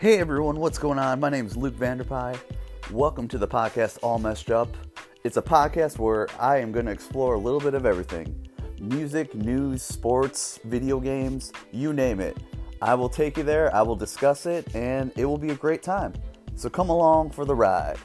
Hey everyone, what's going on? My name is Luke Vanderpie. Welcome to the podcast All Messed Up. It's a podcast where I am going to explore a little bit of everything music, news, sports, video games, you name it. I will take you there, I will discuss it, and it will be a great time. So come along for the ride.